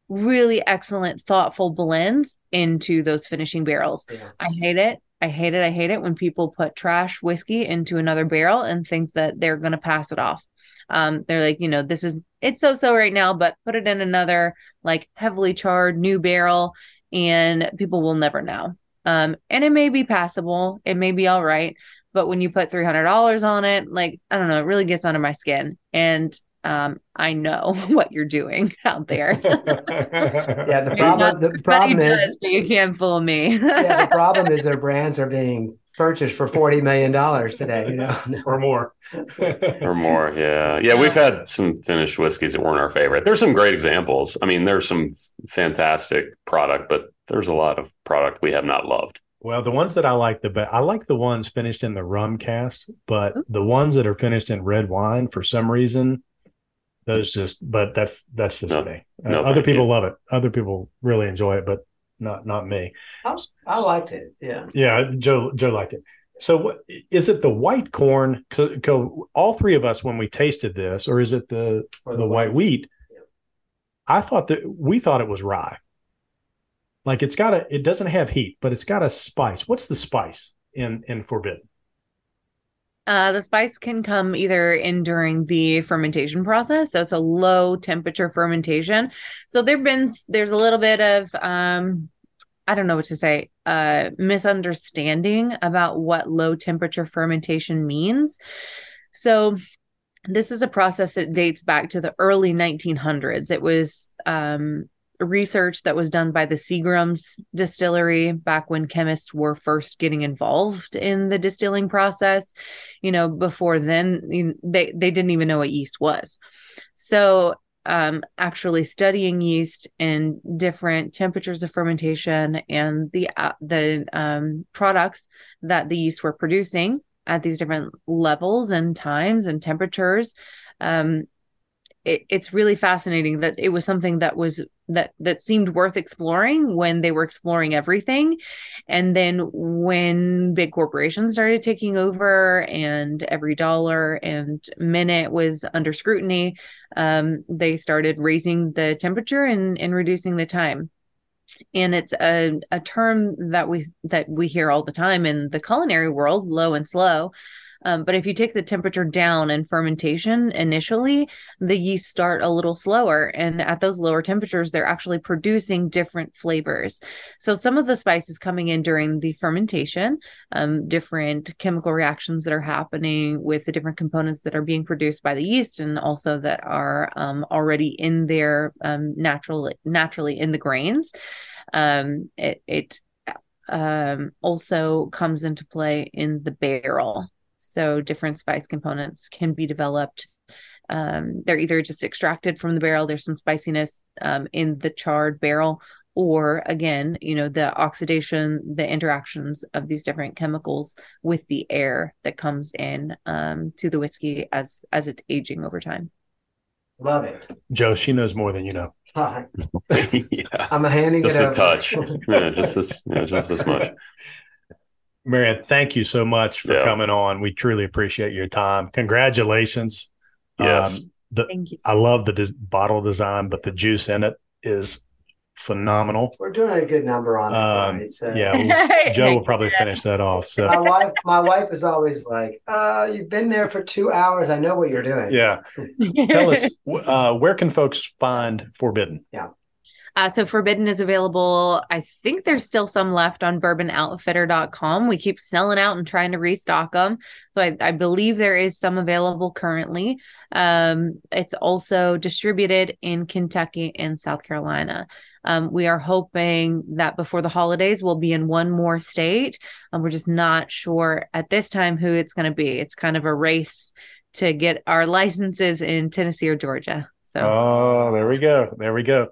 really excellent, thoughtful blends into those finishing barrels. Yeah. I hate it. I hate it. I hate it when people put trash whiskey into another barrel and think that they're going to pass it off. Um, they're like, you know, this is it's so so right now, but put it in another like heavily charred new barrel, and people will never know. Um, and it may be passable, it may be all right, but when you put three hundred dollars on it, like I don't know, it really gets under my skin, and um, I know what you're doing out there. yeah, the problem the problem is you can't fool me. yeah, the problem is their brands are being purchased for forty million dollars today, you know, or more, or more. Yeah. yeah, yeah. We've had some finished whiskeys that weren't our favorite. There's some great examples. I mean, there's some fantastic product, but there's a lot of product we have not loved. Well, the ones that I like the best, I like the ones finished in the rum cask, but mm-hmm. the ones that are finished in red wine, for some reason, those just. But that's that's just no, me. No, uh, other people you. love it. Other people really enjoy it, but not not me. I, I liked it. Yeah. Yeah, Joe Joe liked it. So is it the white corn? all three of us when we tasted this, or is it the the, the, white wheat? Yeah. I thought that we thought it was rye. Like it's got a, it doesn't have heat, but it's got a spice. What's the spice in in Forbidden? Uh, the spice can come either in during the fermentation process, so it's a low temperature fermentation. So there've been there's a little bit of um, I don't know what to say, uh, misunderstanding about what low temperature fermentation means. So this is a process that dates back to the early 1900s. It was um, research that was done by the Seagram's distillery back when chemists were first getting involved in the distilling process. You know, before then, they they didn't even know what yeast was. So, um, actually studying yeast and different temperatures of fermentation and the uh, the um, products that the yeast were producing at these different levels and times and temperatures um, it, it's really fascinating that it was something that was that that seemed worth exploring when they were exploring everything. And then when big corporations started taking over and every dollar and minute was under scrutiny um, they started raising the temperature and, and reducing the time. And it's a, a term that we that we hear all the time in the culinary world low and slow um, but if you take the temperature down in fermentation initially, the yeast start a little slower. And at those lower temperatures, they're actually producing different flavors. So some of the spices coming in during the fermentation, um, different chemical reactions that are happening with the different components that are being produced by the yeast and also that are um, already in there um, naturally, naturally in the grains. Um, it, it um, also comes into play in the barrel. So different spice components can be developed. Um, they're either just extracted from the barrel, there's some spiciness um, in the charred barrel, or again, you know, the oxidation, the interactions of these different chemicals with the air that comes in um, to the whiskey as as it's aging over time. Love it, Joe. She knows more than you know. yeah. I'm a handing just it a touch. yeah, just this, yeah, just this much. Marianne, thank you so much for yeah. coming on. We truly appreciate your time. Congratulations. Yes. Um, the, thank you. I love the des- bottle design, but the juice in it is phenomenal. We're doing a good number on it. Um, so. Yeah, Joe will probably finish that off. So my wife, my wife is always like, uh, "You've been there for two hours. I know what you're doing." Yeah. Tell us, uh, where can folks find Forbidden? Yeah. Uh, so Forbidden is available. I think there's still some left on bourbonoutfitter.com. We keep selling out and trying to restock them. So I, I believe there is some available currently. Um, it's also distributed in Kentucky and South Carolina. Um, we are hoping that before the holidays, we'll be in one more state. Um, we're just not sure at this time who it's going to be. It's kind of a race to get our licenses in Tennessee or Georgia. So, oh, there we go. There we go.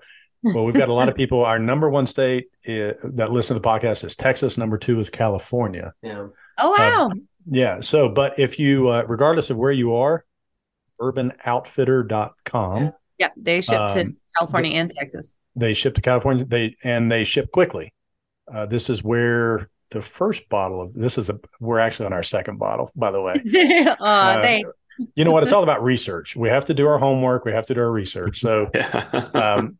Well, we've got a lot of people. Our number one state is, that listen to the podcast is Texas. Number two is California. Yeah. Oh wow. Um, yeah. So, but if you, uh, regardless of where you are, bourbonoutfitter.com. Yeah, they ship um, to California they, and Texas. They ship to California. They and they ship quickly. Uh, this is where the first bottle of this is a. We're actually on our second bottle, by the way. uh, uh, thanks you know what? It's all about research. We have to do our homework. We have to do our research. So um,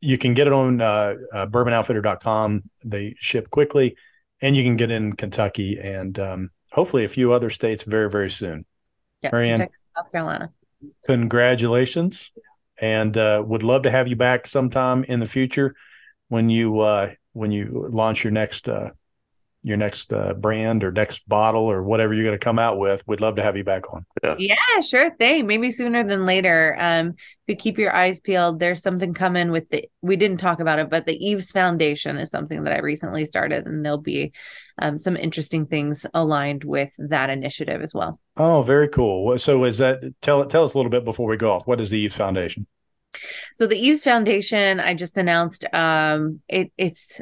you can get it on uh, uh, bourbonoutfitter.com. They ship quickly, and you can get in Kentucky and um, hopefully a few other states very, very soon. Yeah, Marianne, Kentucky, South Carolina. Congratulations, and uh, would love to have you back sometime in the future when you uh, when you launch your next uh, your next uh, brand or next bottle or whatever you're going to come out with. We'd love to have you back on. Yeah, yeah sure thing. Maybe sooner than later. Um, if you keep your eyes peeled, there's something coming with the. We didn't talk about it, but the Eaves Foundation is something that I recently started, and there'll be um, some interesting things aligned with that initiative as well. Oh, very cool. So, is that tell tell us a little bit before we go off? What is the Eaves Foundation? So the Eaves Foundation, I just announced. Um, it, it's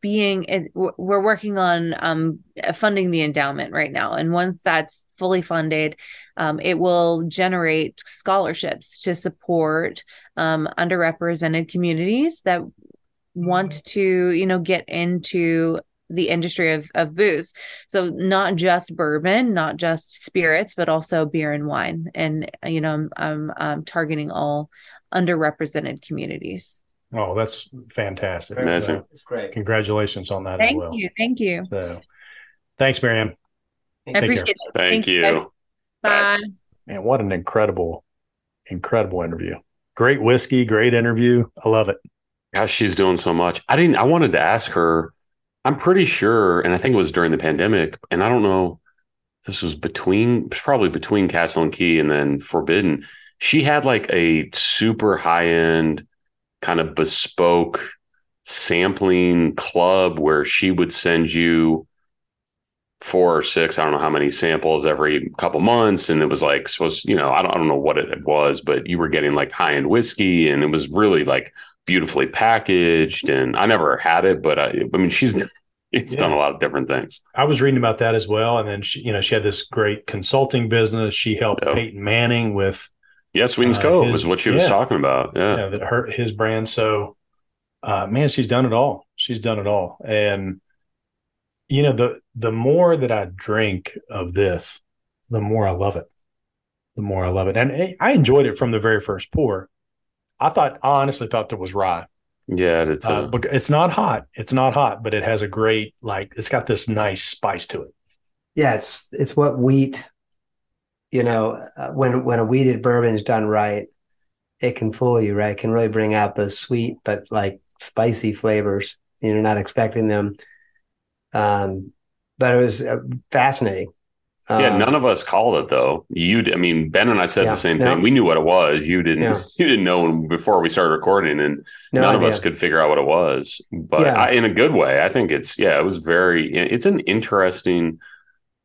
being we're working on um, funding the endowment right now. And once that's fully funded um, it will generate scholarships to support um, underrepresented communities that want to you know get into the industry of, of booze. So not just bourbon not just spirits but also beer and wine. And you know i'm, I'm, I'm targeting all underrepresented communities Oh, that's fantastic. Amazing. It's great. Congratulations on that Thank as well. you. Thank you. So thanks, Miriam. I appreciate care. it. Thank, Thank you. you. Bye. Man, what an incredible, incredible interview. Great whiskey, great interview. I love it. Gosh, she's doing so much. I didn't I wanted to ask her. I'm pretty sure, and I think it was during the pandemic, and I don't know this was between probably between Castle and Key and then Forbidden. She had like a super high end kind of bespoke sampling club where she would send you four or six, I don't know how many samples every couple months. And it was like supposed, you know, I don't, I don't know what it was, but you were getting like high end whiskey and it was really like beautifully packaged. And I never had it, but I, I mean, she's, it's yeah. done a lot of different things. I was reading about that as well. And then she, you know, she had this great consulting business. She helped yep. Peyton Manning with yeah, Sweetens uh, Cove his, is what she was yeah, talking about. Yeah, yeah that hurt his brand. So, uh, man, she's done it all. She's done it all, and you know the the more that I drink of this, the more I love it. The more I love it, and I enjoyed it from the very first pour. I thought, I honestly thought there was rye. Yeah, it's uh, it's not hot. It's not hot, but it has a great like. It's got this nice spice to it. Yeah, it's it's what wheat you know, uh, when when a wheated bourbon is done right, it can fool you, right? It can really bring out those sweet but like spicy flavors. You're not expecting them. Um, but it was uh, fascinating. Yeah, um, none of us called it though. You, I mean, Ben and I said yeah, the same thing. We knew what it was. You didn't. Yeah. You didn't know before we started recording, and no none idea. of us could figure out what it was. But yeah. I, in a good way, I think it's yeah, it was very. It's an interesting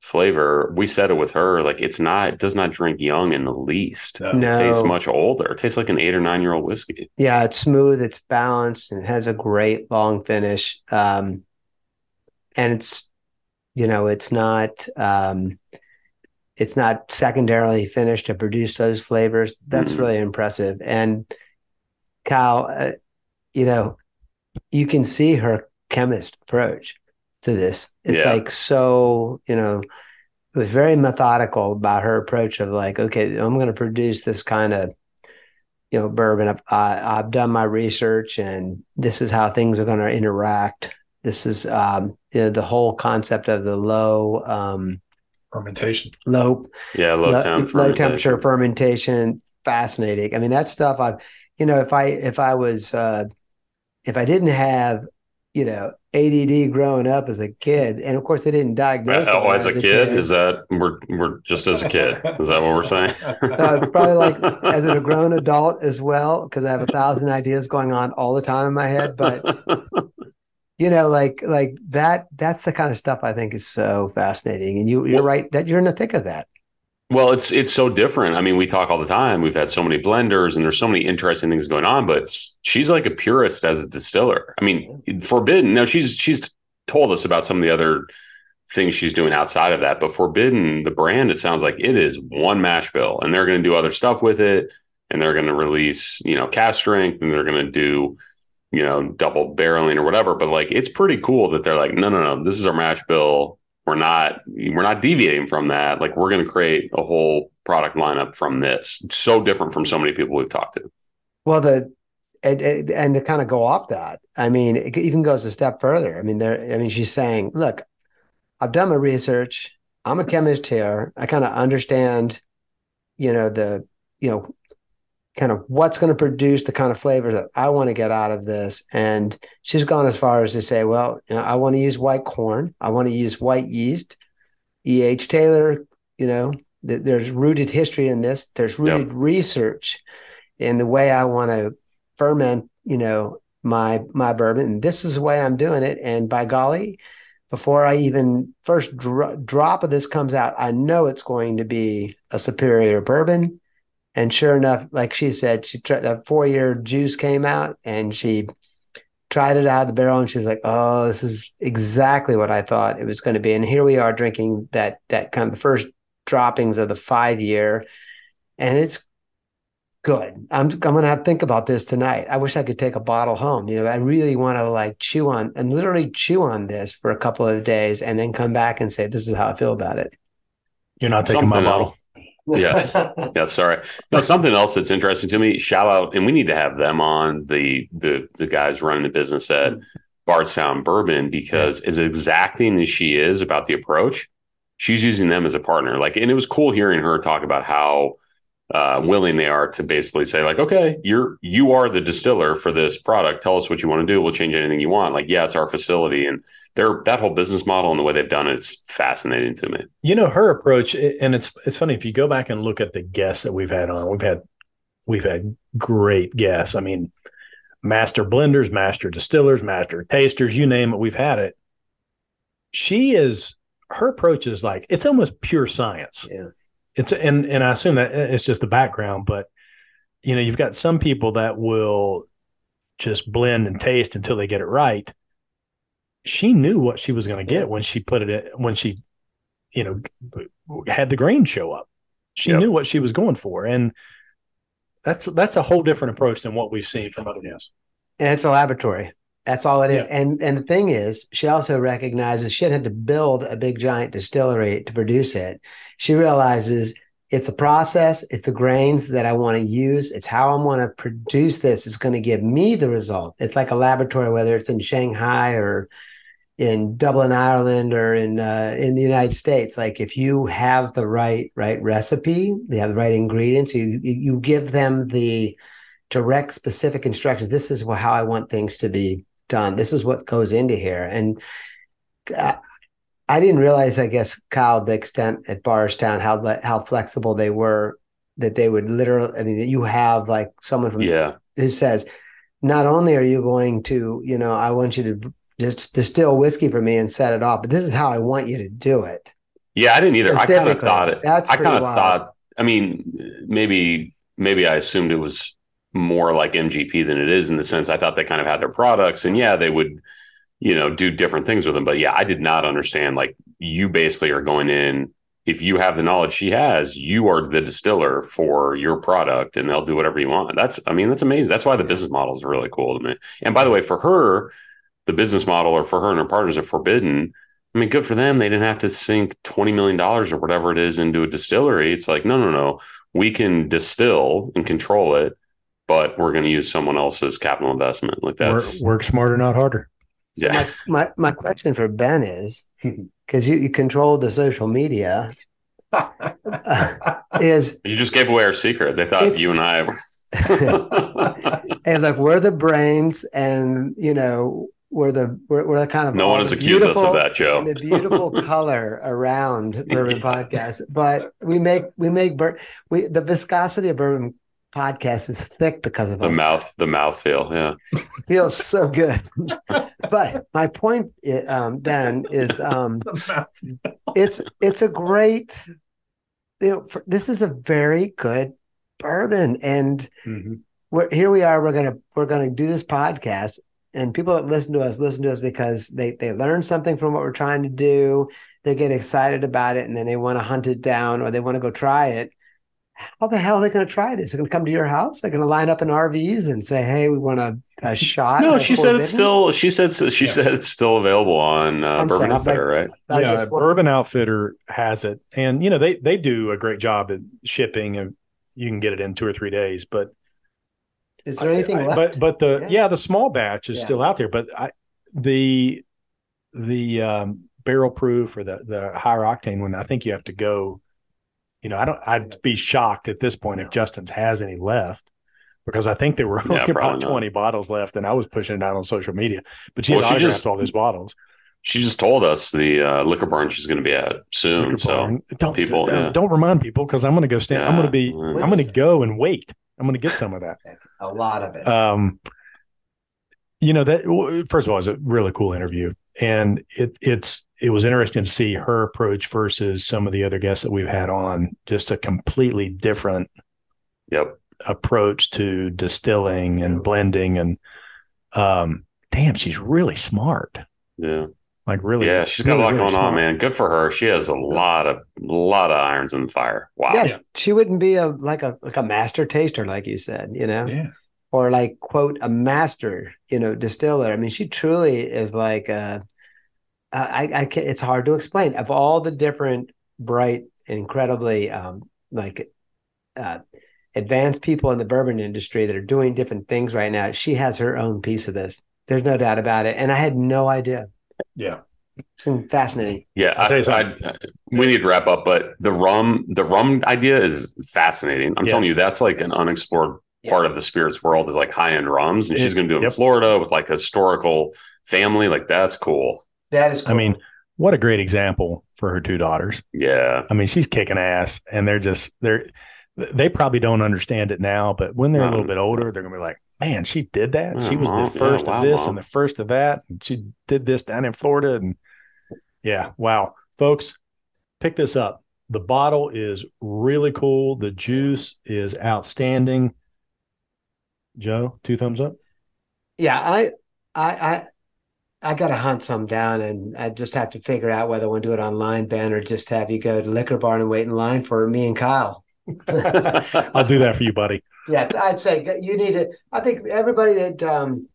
flavor. We said it with her, like it's not, it does not drink young in the least. No. It tastes much older. It tastes like an eight or nine year old whiskey. Yeah, it's smooth, it's balanced, and it has a great long finish. Um, and it's, you know, it's not, um, it's not secondarily finished to produce those flavors. That's mm. really impressive. And Kyle, uh, you know, you can see her chemist approach to this. It's yeah. like so, you know, it was very methodical about her approach of like, okay, I'm going to produce this kind of, you know, bourbon. I've, I, have done my research, and this is how things are going to interact. This is, um, you know, the whole concept of the low um, fermentation, low, yeah, low, low, low temperature fermentation. Fascinating. I mean, that stuff I've you know, if I if I was uh, if I didn't have you know ADD growing up as a kid, and of course they didn't diagnose. Oh, as, as, a, kid, kid, is that we're we're just as a kid? Is that what we're saying? uh, probably like as a grown adult as well, because I have a thousand ideas going on all the time in my head. But you know, like like that. That's the kind of stuff I think is so fascinating. And you you're well, right that you're in the thick of that. Well, it's it's so different. I mean, we talk all the time. We've had so many blenders, and there's so many interesting things going on. But she's like a purist as a distiller. I mean, Forbidden. Now she's she's told us about some of the other things she's doing outside of that. But Forbidden, the brand, it sounds like it is one mash bill, and they're going to do other stuff with it, and they're going to release you know cast strength, and they're going to do you know double barreling or whatever. But like, it's pretty cool that they're like, no, no, no, this is our mash bill we're not we're not deviating from that. Like we're going to create a whole product lineup from this. It's so different from so many people we've talked to. Well the and, and to kind of go off that i mean it even goes a step further. I mean there i mean she's saying look i've done my research. I'm a chemist here. I kind of understand you know the you know kind of what's going to produce the kind of flavor that I want to get out of this. And she's gone as far as to say, well, you know, I want to use white corn. I want to use white yeast. E.H. Taylor, you know, th- there's rooted history in this. There's rooted yep. research in the way I want to ferment, you know, my my bourbon. And this is the way I'm doing it. And by golly, before I even first dro- drop of this comes out, I know it's going to be a superior bourbon and sure enough, like she said, she tried that four year juice came out and she tried it out of the barrel and she's like, Oh, this is exactly what I thought it was going to be. And here we are drinking that that kind of the first droppings of the five year. And it's good. I'm I'm gonna have to think about this tonight. I wish I could take a bottle home. You know, I really want to like chew on and literally chew on this for a couple of days and then come back and say, This is how I feel about it. You're not taking Something my bottle yes. Yeah. Sorry. No, something else that's interesting to me. Shout out, and we need to have them on the the the guys running the business at mm-hmm. Bardstown Bourbon because as exacting as she is about the approach, she's using them as a partner. Like, and it was cool hearing her talk about how uh, willing they are to basically say like, okay, you're you are the distiller for this product. Tell us what you want to do. We'll change anything you want. Like, yeah, it's our facility, and their that whole business model and the way they've done it, it's fascinating to me. You know, her approach, and it's it's funny if you go back and look at the guests that we've had on. We've had we've had great guests. I mean, master blenders, master distillers, master tasters, you name it, we've had it. She is her approach is like it's almost pure science. Yeah it's and and I assume that eh, it's just the background, but you know, you've got some people that will just blend and taste until they get it right. She knew what she was going to get when she put it in, when she, you know, had the grain show up. She yep. knew what she was going for, and that's that's a whole different approach than what we've seen from other guests. And it's a laboratory. That's all it is. Yeah. And and the thing is, she also recognizes she had to build a big giant distillery to produce it. She realizes it's a process, it's the grains that I want to use, it's how I'm going to produce this is going to give me the result. It's like a laboratory, whether it's in Shanghai or in Dublin, Ireland, or in uh, in the United States. Like if you have the right right recipe, they have the right ingredients, you you give them the direct specific instructions. This is how I want things to be done. This is what goes into here. And uh, I didn't realize, I guess, Kyle, the extent at Bardstown, how how flexible they were. That they would literally, I mean, that you have like someone from yeah who says, not only are you going to, you know, I want you to just distill whiskey for me and set it off, but this is how I want you to do it. Yeah, I didn't either. I kind of thought it. That's I kind of thought. I mean, maybe maybe I assumed it was more like MGP than it is in the sense I thought they kind of had their products and yeah, they would, you know, do different things with them. But yeah, I did not understand like you basically are going in. If you have the knowledge she has, you are the distiller for your product and they'll do whatever you want. That's, I mean, that's amazing. That's why the business model is really cool to me. And by the way, for her, the business model or for her and her partners are forbidden. I mean, good for them. They didn't have to sink $20 million or whatever it is into a distillery. It's like, no, no, no. We can distill and control it but we're going to use someone else's capital investment. Like that. work, work smarter, not harder. So yeah. My, my, my question for Ben is because you, you control the social media. Uh, is you just gave away our secret? They thought you and I were. hey, look, we're the brains, and you know, we're the we're, we're the kind of no one has accused us of that, Joe. the beautiful color around bourbon podcast, but we make we make bur- we the viscosity of bourbon podcast is thick because of the us. mouth the mouth feel yeah. It feels so good. But my point um, then is um, it's it's a great you know for, this is a very good bourbon. And mm-hmm. we're here we are we're gonna we're gonna do this podcast. And people that listen to us listen to us because they they learn something from what we're trying to do. They get excited about it and then they want to hunt it down or they want to go try it how the hell are they going to try this? They're going to come to your house. They're going to line up in RVs and say, "Hey, we want a, a shot." No, she said it's still. She said she yeah. said it's still available on uh, Bourbon sorry, Outfitter, right? yeah, Bourbon Outfitter has it, and you know they they do a great job at shipping, and you can get it in two or three days. But is there anything? I, I, but but the yeah. yeah. the small batch is yeah. still out there, but I, the the um, barrel proof or the the higher octane one, I think you have to go you know, I don't. I'd be shocked at this point if Justin's has any left because I think there were only yeah, about twenty not. bottles left, and I was pushing it out on social media. But she, well, she just all those bottles. She just told us the uh, liquor barn she's going to be at soon. Liquor so barn. don't people don't, yeah. don't remind people because I'm going to go stand. Yeah. I'm going to be. I'm going to go and wait. I'm going to get some of that. A lot of it. Um, you know that first of all, it's a really cool interview, and it it's it was interesting to see her approach versus some of the other guests that we've had on. Just a completely different yep. approach to distilling and blending, and um, damn, she's really smart. Yeah, like really. Yeah, she's really, got a lot really going smart. on, man. Good for her. She has a lot of a lot of irons in the fire. Wow. Yeah, she wouldn't be a like a like a master taster, like you said. You know. Yeah or like quote a master you know distiller i mean she truly is like uh i i can it's hard to explain of all the different bright incredibly um like uh advanced people in the bourbon industry that are doing different things right now she has her own piece of this there's no doubt about it and i had no idea yeah it's fascinating. Yeah, I, I, we need to wrap up, but the rum, the rum idea is fascinating. I'm yeah. telling you, that's like an unexplored part of the spirits world is like high end rums, and it, she's going to do it yep. in Florida with like a historical family. Like that's cool. That is. Cool. I mean, what a great example for her two daughters. Yeah. I mean, she's kicking ass, and they're just they're they probably don't understand it now, but when they're um, a little bit older, they're gonna be like, "Man, she did that. she was mom, the first yeah, wow, of this mom. and the first of that, and she did this down in Florida." And yeah, wow, folks, pick this up. The bottle is really cool. The juice is outstanding. Joe, two thumbs up. Yeah, I, I, I, I got to hunt some down, and I just have to figure out whether I want to do it online, Ben, or just have you go to Liquor Barn and wait in line for me and Kyle. I'll do that for you, buddy. Yeah, I'd say you need to. I think everybody that um,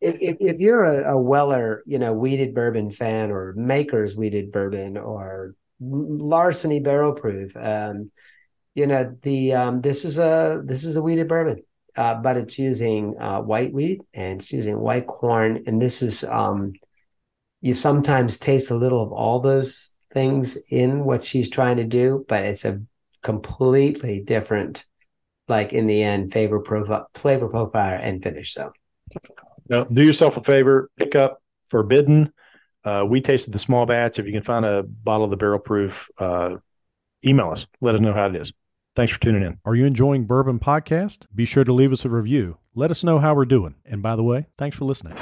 if, if, if you're a, a, Weller, you know, wheated bourbon fan or Makers wheated bourbon or Larceny barrel proof, um, you know, the um, this is a this is a wheated bourbon uh, but it's using uh, white wheat and it's using white corn. And this is, um, you sometimes taste a little of all those things in what she's trying to do, but it's a completely different, like in the end, flavor profile, flavor profile and finish. So, now, do yourself a favor, pick up Forbidden. Uh, we tasted the small batch. If you can find a bottle of the barrel proof, uh, email us. Let us know how it is. Thanks for tuning in. Are you enjoying Bourbon Podcast? Be sure to leave us a review. Let us know how we're doing. And by the way, thanks for listening.